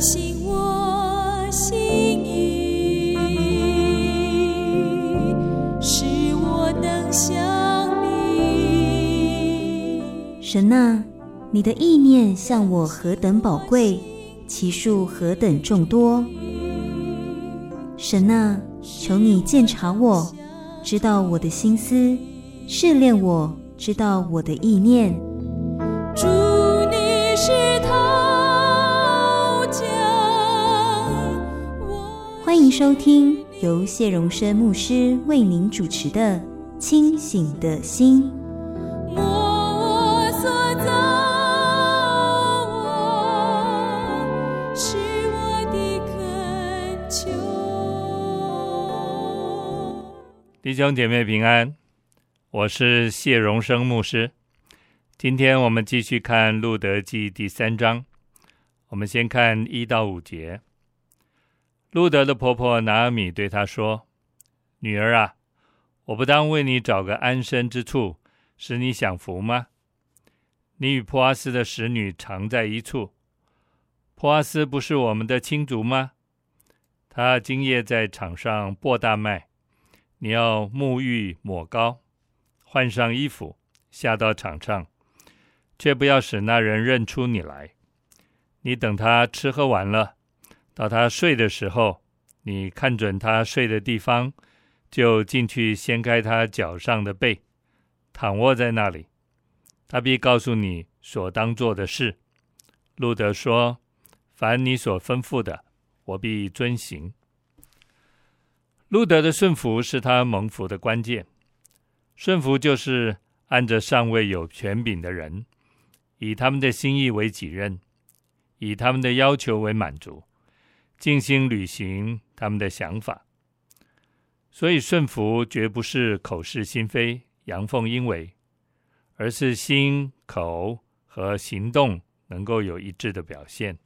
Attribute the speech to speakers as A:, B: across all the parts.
A: 醒我心意，使我能想你。
B: 神啊，你的意念向我何等宝贵，其数何等众多。神啊，求你鉴察我，知道我的心思，试炼我，知道我的意念。迎收听由谢荣生牧师为您主持的《清醒的心》。
C: 弟兄姐妹平安，我是谢荣生牧师。今天我们继续看《路德记》第三章，我们先看一到五节。路德的婆婆拿阿米对她说：“女儿啊，我不当为你找个安身之处，使你享福吗？你与普阿斯的使女常在一处，普阿斯不是我们的亲族吗？他今夜在场上播大麦。”你要沐浴抹膏，换上衣服，下到场上，却不要使那人认出你来。你等他吃喝完了，到他睡的时候，你看准他睡的地方，就进去掀开他脚上的被，躺卧在那里。他必告诉你所当做的事。路德说：“凡你所吩咐的，我必遵行。”路德的顺服是他蒙福的关键。顺服就是按着上位有权柄的人，以他们的心意为己任，以他们的要求为满足，尽心履行他们的想法。所以顺服绝不是口是心非、阳奉阴违，而是心、口和行动能够有一致的表现。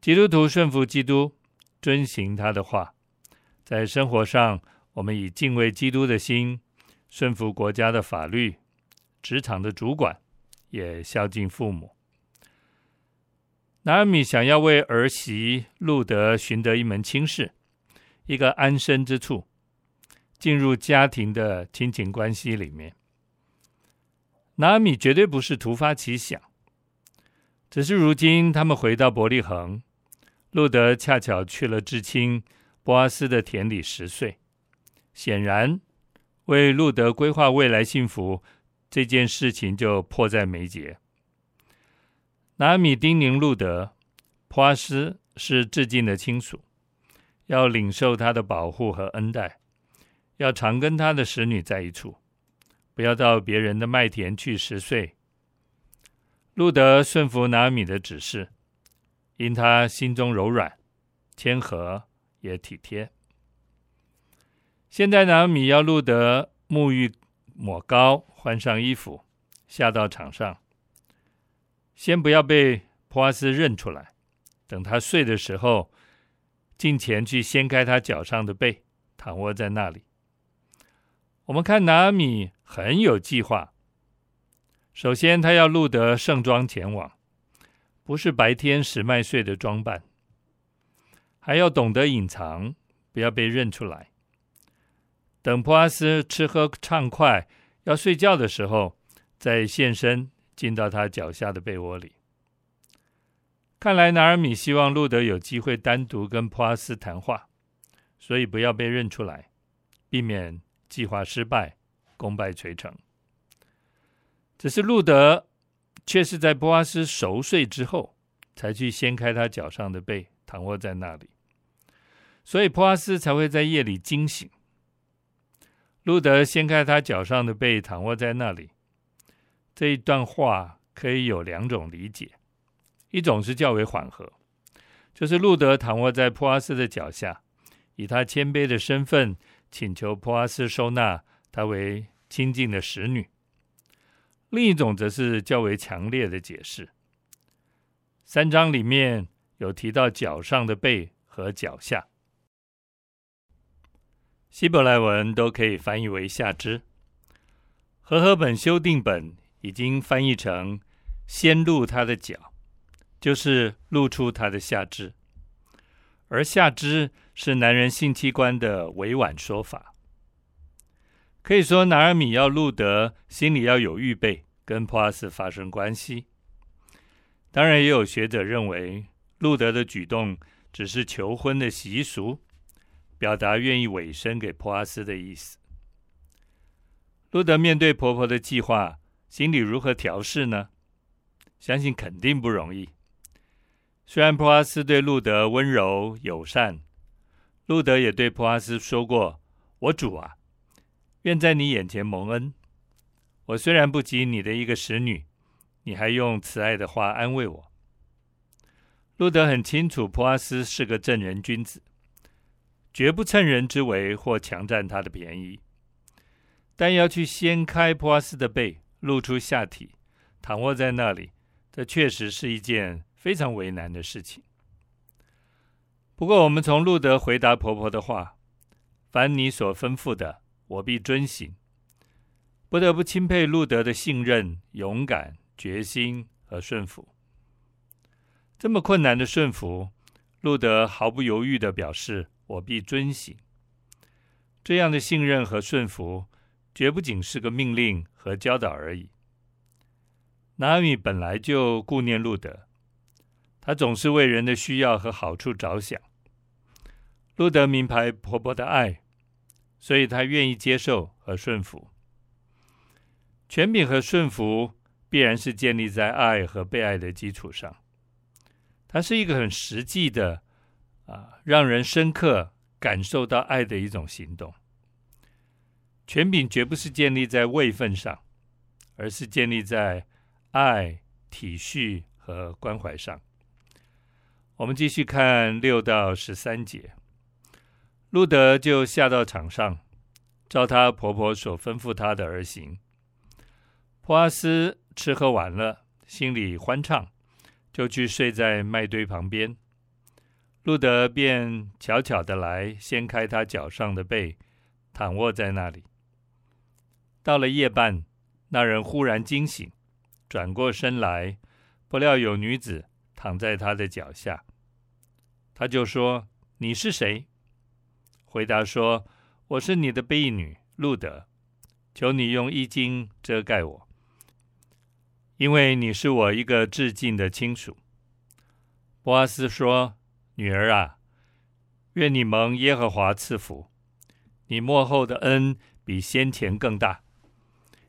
C: 基督徒顺服基督，遵行他的话。在生活上，我们以敬畏基督的心，顺服国家的法律；职场的主管，也孝敬父母。拿米想要为儿媳路德寻得一门亲事，一个安身之处，进入家庭的亲情关系里面。拿米绝对不是突发奇想，只是如今他们回到伯利恒，路德恰巧去了至亲。波阿斯的田里拾穗，显然为路德规划未来幸福这件事情就迫在眉睫。拿米叮咛路得，波阿斯是至敬的亲属，要领受他的保护和恩待，要常跟他的使女在一处，不要到别人的麦田去拾穗。路德顺服拿米的指示，因他心中柔软、谦和。也体贴。现在拿米要路德沐浴抹膏，换上衣服，下到场上。先不要被普阿斯认出来，等他睡的时候，进前去掀开他脚上的被，躺卧在那里。我们看拿俄米很有计划。首先，他要路得盛装前往，不是白天拾麦穗的装扮。还要懂得隐藏，不要被认出来。等普阿斯吃喝畅快，要睡觉的时候，再现身进到他脚下的被窝里。看来拿尔米希望路德有机会单独跟普阿斯谈话，所以不要被认出来，避免计划失败，功败垂成。只是路德却是在波阿斯熟睡之后，才去掀开他脚上的被，躺卧在那里。所以波阿斯才会在夜里惊醒。路德掀开他脚上的被，躺卧在那里。这一段话可以有两种理解：一种是较为缓和，就是路德躺卧在普阿斯的脚下，以他谦卑的身份请求普阿斯收纳他为亲近的使女；另一种则是较为强烈的解释。三章里面有提到脚上的背和脚下。希伯来文都可以翻译为下肢。和合本修订本已经翻译成“先露他的脚”，就是露出他的下肢，而下肢是男人性器官的委婉说法。可以说，拿尔米要路得心里要有预备，跟普阿斯发生关系。当然，也有学者认为，路德的举动只是求婚的习俗，表达愿意委身给普阿斯的意思。路德面对婆婆的计划，心里如何调试呢？相信肯定不容易。虽然普阿斯对路德温柔友善，路德也对普阿斯说过：“我主啊。”愿在你眼前蒙恩。我虽然不及你的一个使女，你还用慈爱的话安慰我。路德很清楚，普阿斯是个正人君子，绝不趁人之危或强占他的便宜。但要去掀开普阿斯的背，露出下体，躺卧在那里，这确实是一件非常为难的事情。不过，我们从路德回答婆婆的话：“凡你所吩咐的。”我必遵行。不得不钦佩路德的信任、勇敢、决心和顺服。这么困难的顺服，路德毫不犹豫地表示：“我必遵行。”这样的信任和顺服，绝不仅是个命令和教导而已。拿米本来就顾念路德，他总是为人的需要和好处着想。路德明白婆婆的爱。所以，他愿意接受和顺服。权柄和顺服必然是建立在爱和被爱的基础上。它是一个很实际的，啊，让人深刻感受到爱的一种行动。权柄绝不是建立在位分上，而是建立在爱、体恤和关怀上。我们继续看六到十三节。路德就下到场上，照他婆婆所吩咐他的而行。波阿斯吃喝完了，心里欢畅，就去睡在麦堆旁边。路德便悄悄的来掀开他脚上的被，躺卧在那里。到了夜半，那人忽然惊醒，转过身来，不料有女子躺在他的脚下。他就说：“你是谁？”回答说：“我是你的婢女路德，求你用衣襟遮盖我，因为你是我一个至近的亲属。”波阿斯说：“女儿啊，愿你蒙耶和华赐福，你末后的恩比先前更大，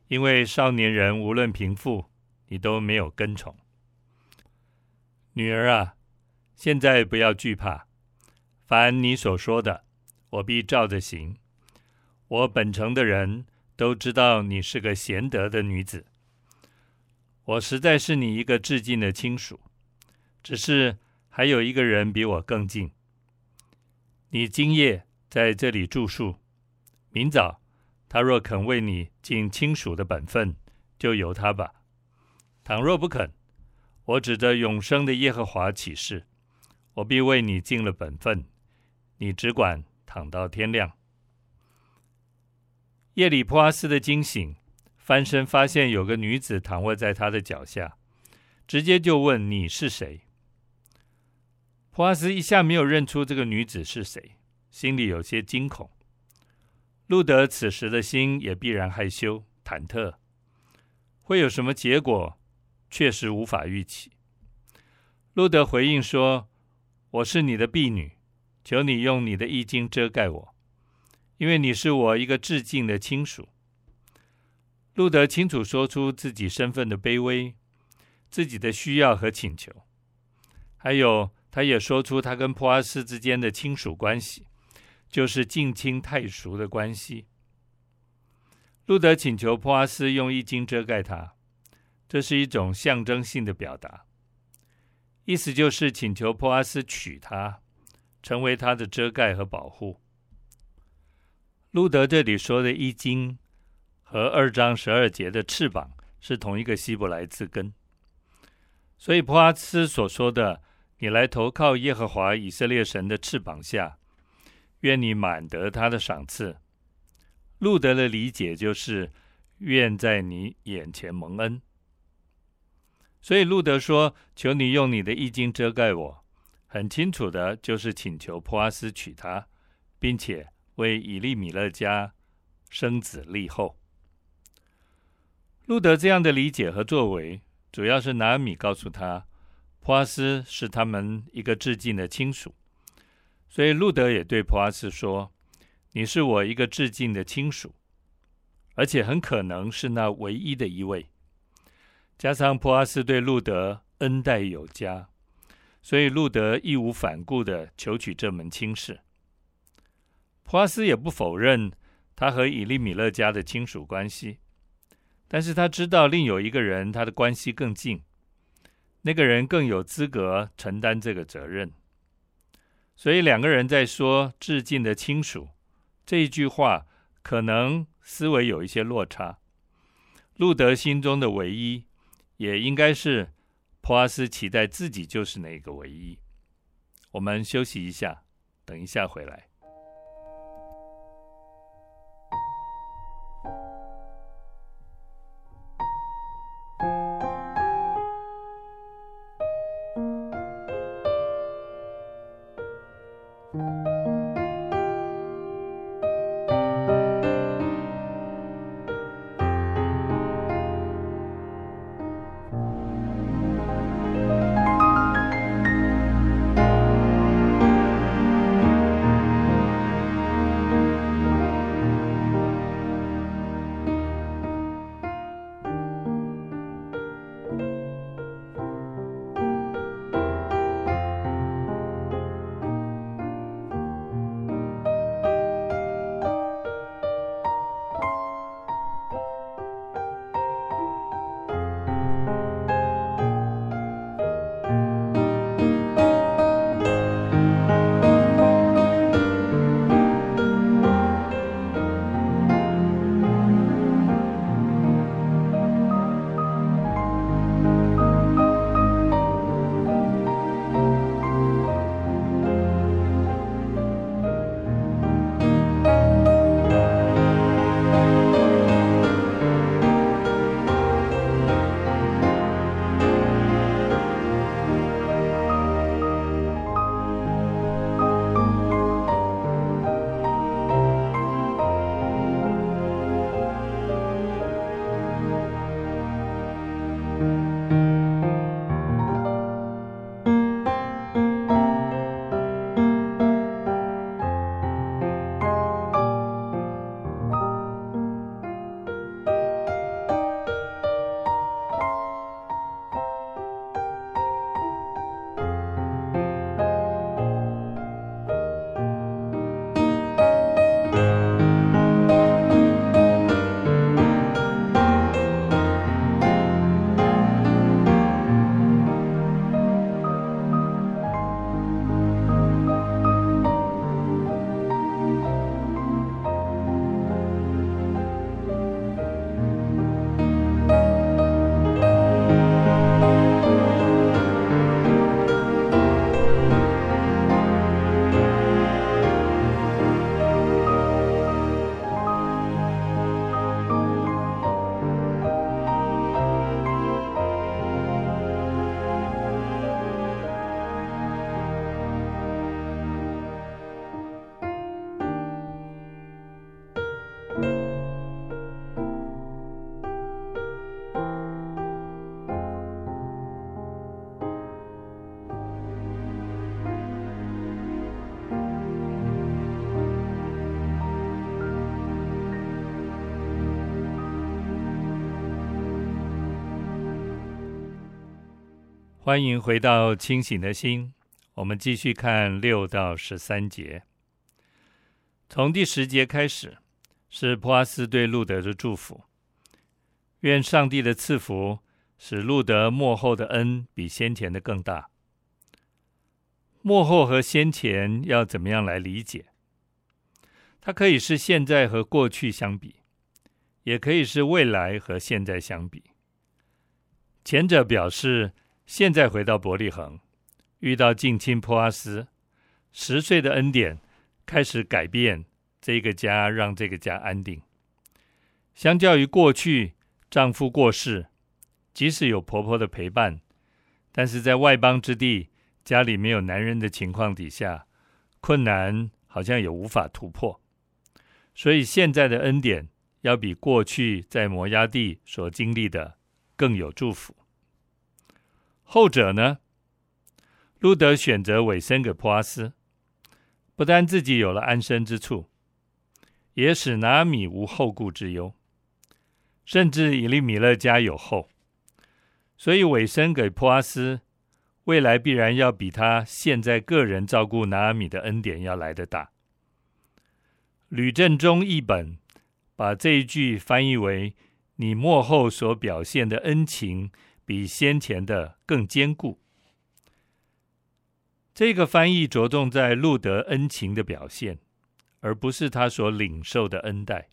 C: 因为少年人无论贫富，你都没有跟从。女儿啊，现在不要惧怕，凡你所说的。”我必照着行。我本城的人都知道你是个贤德的女子。我实在是你一个至近的亲属，只是还有一个人比我更近。你今夜在这里住宿，明早他若肯为你尽亲属的本分，就由他吧。倘若不肯，我指着永生的耶和华起誓，我必为你尽了本分。你只管。躺到天亮。夜里，普阿斯的惊醒，翻身发现有个女子躺卧在他的脚下，直接就问：“你是谁？”普阿斯一下没有认出这个女子是谁，心里有些惊恐。路德此时的心也必然害羞忐忑，会有什么结果，确实无法预期。路德回应说：“我是你的婢女。”求你用你的衣襟遮盖我，因为你是我一个至敬的亲属。路德清楚说出自己身份的卑微，自己的需要和请求，还有他也说出他跟普阿斯之间的亲属关系，就是近亲太熟的关系。路德请求波阿斯用衣襟遮盖他，这是一种象征性的表达，意思就是请求波阿斯娶她。成为他的遮盖和保护。路德这里说的衣襟和二章十二节的翅膀是同一个希伯来字根，所以波阿斯所说的“你来投靠耶和华以色列神的翅膀下，愿你满得他的赏赐”。路德的理解就是愿在你眼前蒙恩。所以路德说：“求你用你的衣襟遮盖我。”很清楚的就是请求波阿斯娶她，并且为以利米勒家生子立后。路德这样的理解和作为，主要是拿米告诉他，波阿斯是他们一个至敬的亲属，所以路德也对普阿斯说：“你是我一个致敬的亲属，而且很可能是那唯一的一位。”加上普阿斯对路德恩待有加。所以路德义无反顾地求娶这门亲事。普阿斯也不否认他和以利米勒家的亲属关系，但是他知道另有一个人他的关系更近，那个人更有资格承担这个责任。所以两个人在说致敬的亲属这一句话，可能思维有一些落差。路德心中的唯一，也应该是。普拉斯期待自己就是那个唯一。我们休息一下，等一下回来。欢迎回到清醒的心，我们继续看六到十三节。从第十节开始，是普阿斯对路德的祝福。愿上帝的赐福使路德幕后的恩比先前的更大。幕后和先前要怎么样来理解？它可以是现在和过去相比，也可以是未来和现在相比。前者表示。现在回到伯利恒，遇到近亲波阿斯，十岁的恩典开始改变这个家，让这个家安定。相较于过去丈夫过世，即使有婆婆的陪伴，但是在外邦之地，家里没有男人的情况底下，困难好像也无法突破。所以现在的恩典要比过去在摩押地所经历的更有祝福。后者呢，路德选择委身给普阿斯，不但自己有了安身之处，也使拿俄米无后顾之忧，甚至以利米勒家有后。所以委身给普阿斯，未来必然要比他现在个人照顾拿俄米的恩典要来得大。吕振中译本把这一句翻译为：“你幕后所表现的恩情，比先前的更坚固。”这个翻译着重在路德恩情的表现，而不是他所领受的恩待。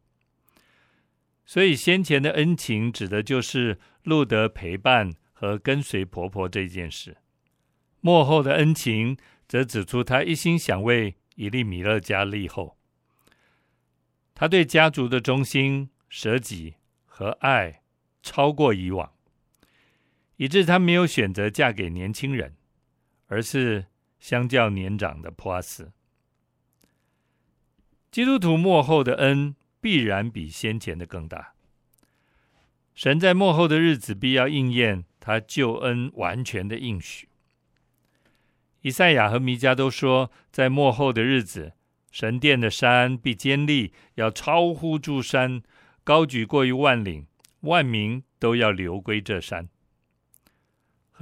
C: 所以先前的恩情指的就是路德陪伴和跟随婆婆这件事，幕后的恩情则指出他一心想为以利米勒家立后。他对家族的忠心、舍己和爱超过以往，以致他没有选择嫁给年轻人，而是相较年长的普阿斯。基督徒末后的恩必然比先前的更大。神在末后的日子必要应验他救恩完全的应许。以赛亚和弥迦都说，在末后的日子。神殿的山必坚立，要超乎诸山，高举过于万岭，万民都要流归这山。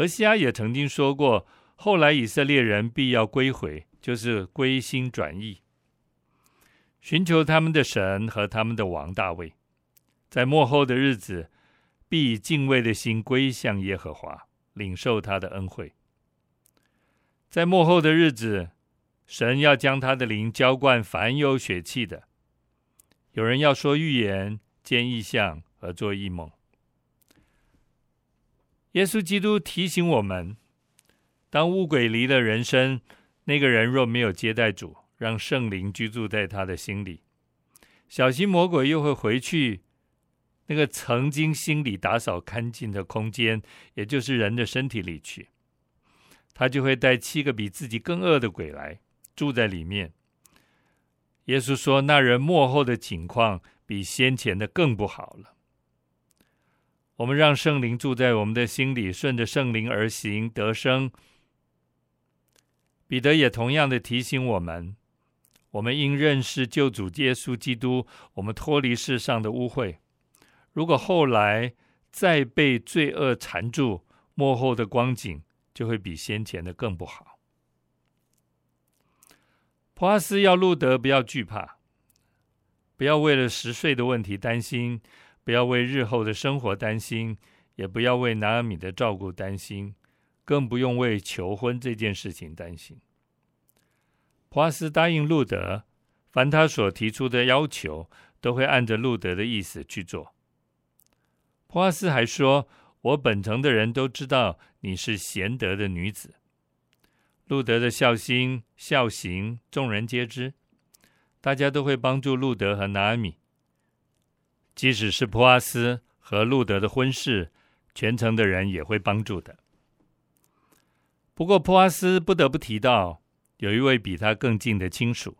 C: 何西阿也曾经说过，后来以色列人必要归回，就是归心转意，寻求他们的神和他们的王大卫，在末后的日子，必以敬畏的心归向耶和华，领受他的恩惠。在末后的日子。神要将他的灵浇灌凡有血气的，有人要说预言、见异象和做异梦。耶稣基督提醒我们：当污鬼离了人身，那个人若没有接待主，让圣灵居住在他的心里，小心魔鬼又会回去那个曾经心里打扫干净的空间，也就是人的身体里去，他就会带七个比自己更恶的鬼来。住在里面。耶稣说：“那人末后的情况比先前的更不好了。”我们让圣灵住在我们的心里，顺着圣灵而行得生。彼得也同样的提醒我们：我们应认识救主耶稣基督，我们脱离世上的污秽。如果后来再被罪恶缠住，末后的光景就会比先前的更不好。普阿斯要路德不要惧怕，不要为了十税的问题担心，不要为日后的生活担心，也不要为拿俄米的照顾担心，更不用为求婚这件事情担心。普阿斯答应路德，凡他所提出的要求，都会按着路德的意思去做。普阿斯还说：“我本城的人都知道你是贤德的女子。”路德的孝心孝行，众人皆知，大家都会帮助路德和拿俄米。即使是普阿斯和路德的婚事，全城的人也会帮助的。不过，普阿斯不得不提到，有一位比他更近的亲属。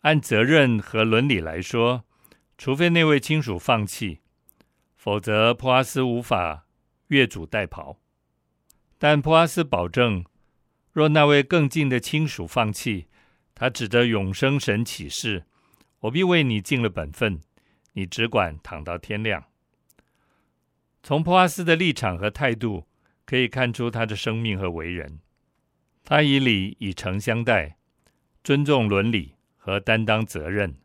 C: 按责任和伦理来说，除非那位亲属放弃，否则普阿斯无法越俎代庖。但普阿斯保证。若那位更近的亲属放弃，他指着永生神起誓：“我必为你尽了本分，你只管躺到天亮。”从普阿斯的立场和态度可以看出他的生命和为人。他以礼以诚相待，尊重伦理和担当责任，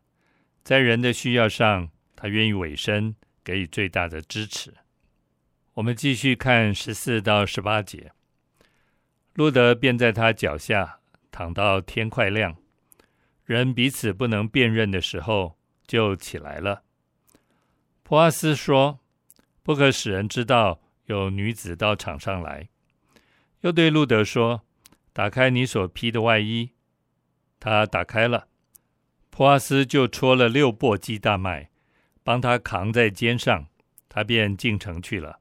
C: 在人的需要上，他愿意委身，给予最大的支持。我们继续看十四到十八节。路德便在他脚下躺到天快亮，人彼此不能辨认的时候，就起来了。波阿斯说：“不可使人知道有女子到场上来。”又对路德说：“打开你所披的外衣。”他打开了，波阿斯就戳了六簸箕大麦，帮他扛在肩上，他便进城去了。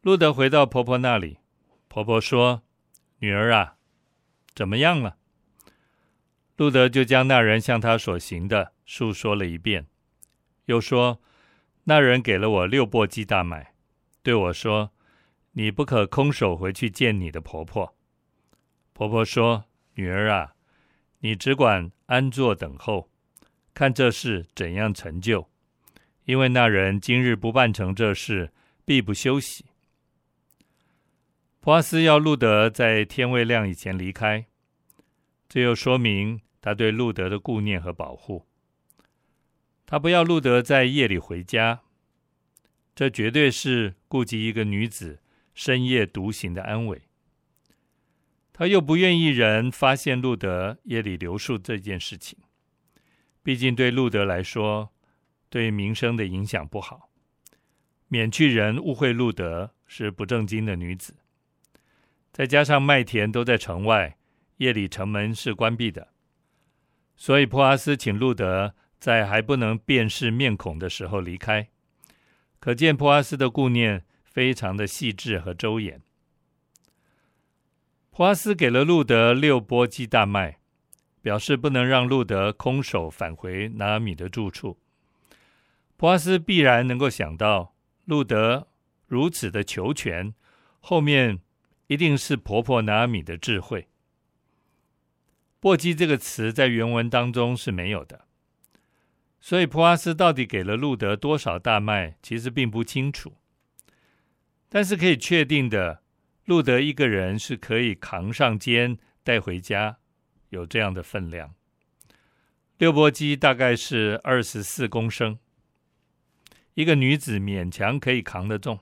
C: 路德回到婆婆那里，婆婆说：“女儿啊，怎么样了？”路德就将那人向他所行的述说了一遍，又说：“那人给了我六簸箕大麦，对我说：‘你不可空手回去见你的婆婆。’婆婆说：‘女儿啊，你只管安坐等候，看这事怎样成就，因为那人今日不办成这事，必不休息。’普阿斯要路德在天未亮以前离开，这又说明。”他对路德的顾念和保护，他不要路德在夜里回家，这绝对是顾及一个女子深夜独行的安危。他又不愿意人发现路德夜里留宿这件事情，毕竟对路德来说，对名声的影响不好，免去人误会路德是不正经的女子。再加上麦田都在城外，夜里城门是关闭的。所以，普阿斯请路德在还不能辨识面孔的时候离开，可见普阿斯的顾念非常的细致和周延。普阿斯给了路德六簸箕大麦，表示不能让路德空手返回拿俄米的住处。普阿斯必然能够想到，路德如此的求全，后面一定是婆婆拿俄米的智慧。簸箕这个词在原文当中是没有的，所以普阿斯到底给了路德多少大麦，其实并不清楚。但是可以确定的，路德一个人是可以扛上肩带回家，有这样的分量。六簸箕大概是二十四公升，一个女子勉强可以扛得重。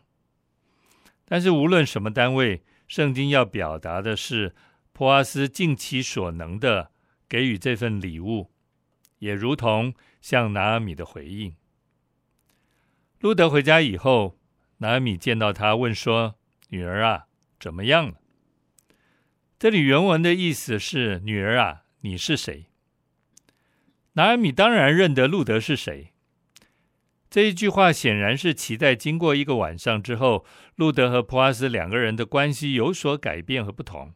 C: 但是无论什么单位，圣经要表达的是。普阿斯尽其所能的给予这份礼物，也如同向拿俄米的回应。路德回家以后，拿俄米见到他，问说：“女儿啊，怎么样了？”这里原文的意思是：“女儿啊，你是谁？”拿俄米当然认得路德是谁。这一句话显然是期待经过一个晚上之后，路德和普阿斯两个人的关系有所改变和不同。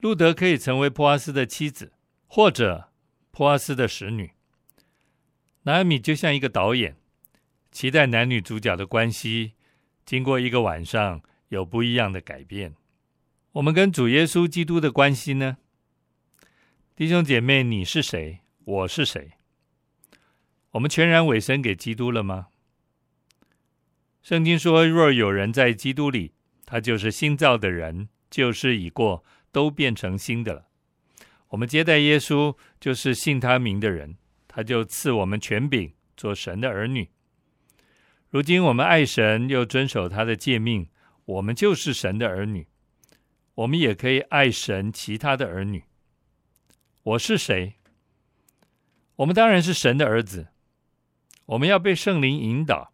C: 路德可以成为普阿斯的妻子，或者普阿斯的使女。拿米就像一个导演，期待男女主角的关系经过一个晚上有不一样的改变。我们跟主耶稣基督的关系呢？弟兄姐妹，你是谁？我是谁？我们全然委身给基督了吗？圣经说：“若有人在基督里，他就是新造的人，旧事已过。”都变成新的了。我们接待耶稣，就是信他名的人，他就赐我们权柄，做神的儿女。如今我们爱神，又遵守他的诫命，我们就是神的儿女。我们也可以爱神其他的儿女。我是谁？我们当然是神的儿子。我们要被圣灵引导，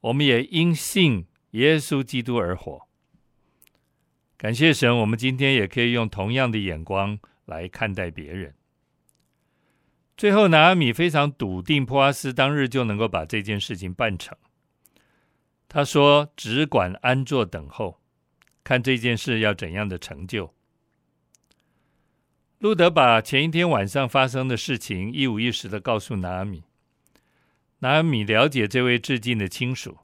C: 我们也因信耶稣基督而活。感谢神，我们今天也可以用同样的眼光来看待别人。最后，拿阿米非常笃定，波阿斯当日就能够把这件事情办成。他说：“只管安坐等候，看这件事要怎样的成就。”路德把前一天晚上发生的事情一五一十的告诉拿阿米。拿阿米了解这位致敬的亲属，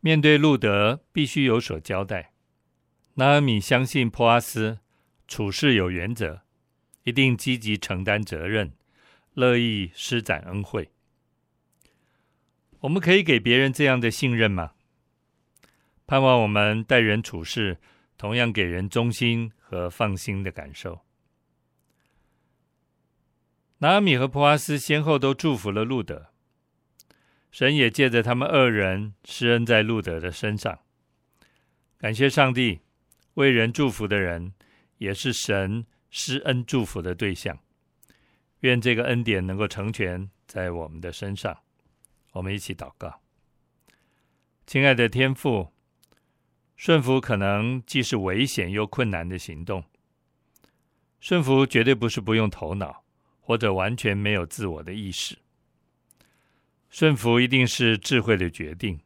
C: 面对路德必须有所交代。拿阿米相信波阿斯处事有原则，一定积极承担责任，乐意施展恩惠。我们可以给别人这样的信任吗？盼望我们待人处事同样给人忠心和放心的感受。拿俄米和波阿斯先后都祝福了路德，神也借着他们二人施恩在路德的身上。感谢上帝。为人祝福的人，也是神施恩祝福的对象。愿这个恩典能够成全在我们的身上。我们一起祷告。亲爱的天父，顺服可能既是危险又困难的行动。顺服绝对不是不用头脑，或者完全没有自我的意识。顺服一定是智慧的决定。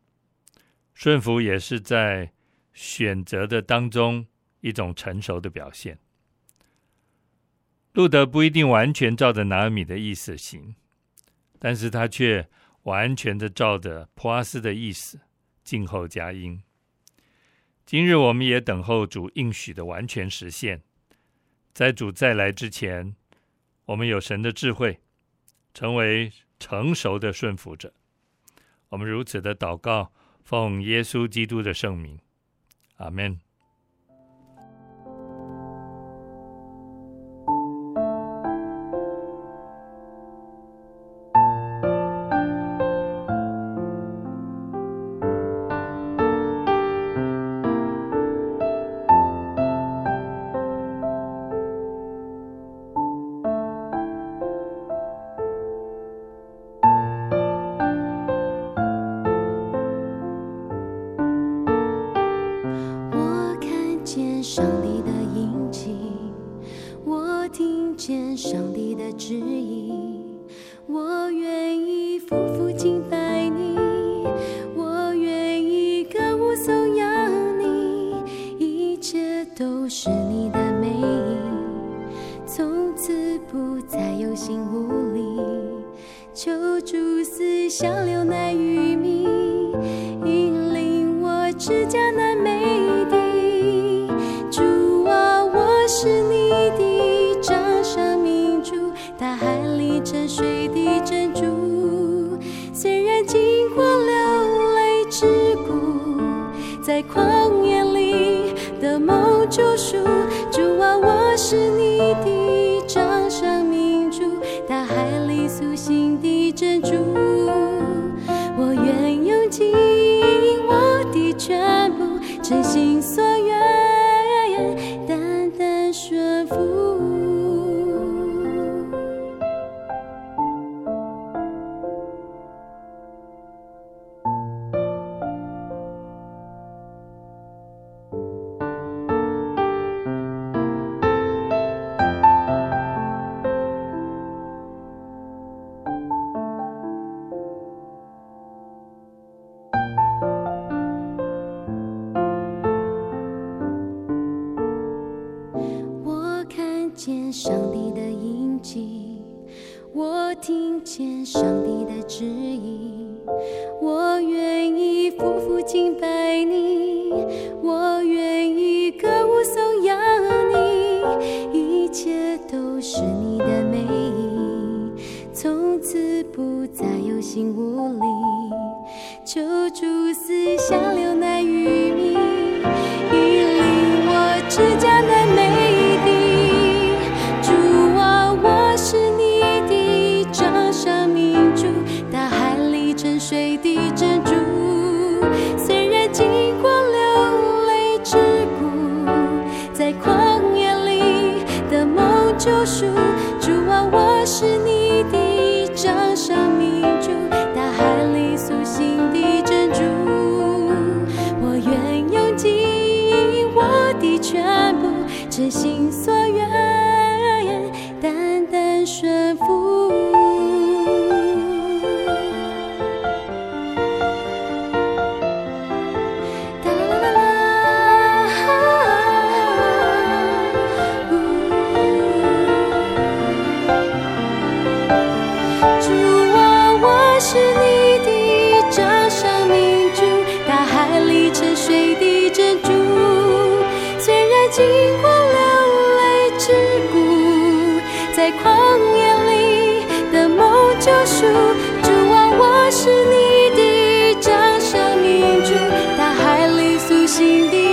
C: 顺服也是在选择的当中一种成熟的表现。路德不一定完全照着拿俄米的意思行，但是他却完全的照着普阿斯的意思，静候佳音。今日我们也等候主应许的完全实现，在主再来之前，我们有神的智慧，成为成熟的顺服者。我们如此的祷告，奉耶稣基督的圣名，阿门。
A: 都是在旷野里的梦，救赎，主啊，我是你的掌上明珠，大海里苏醒的。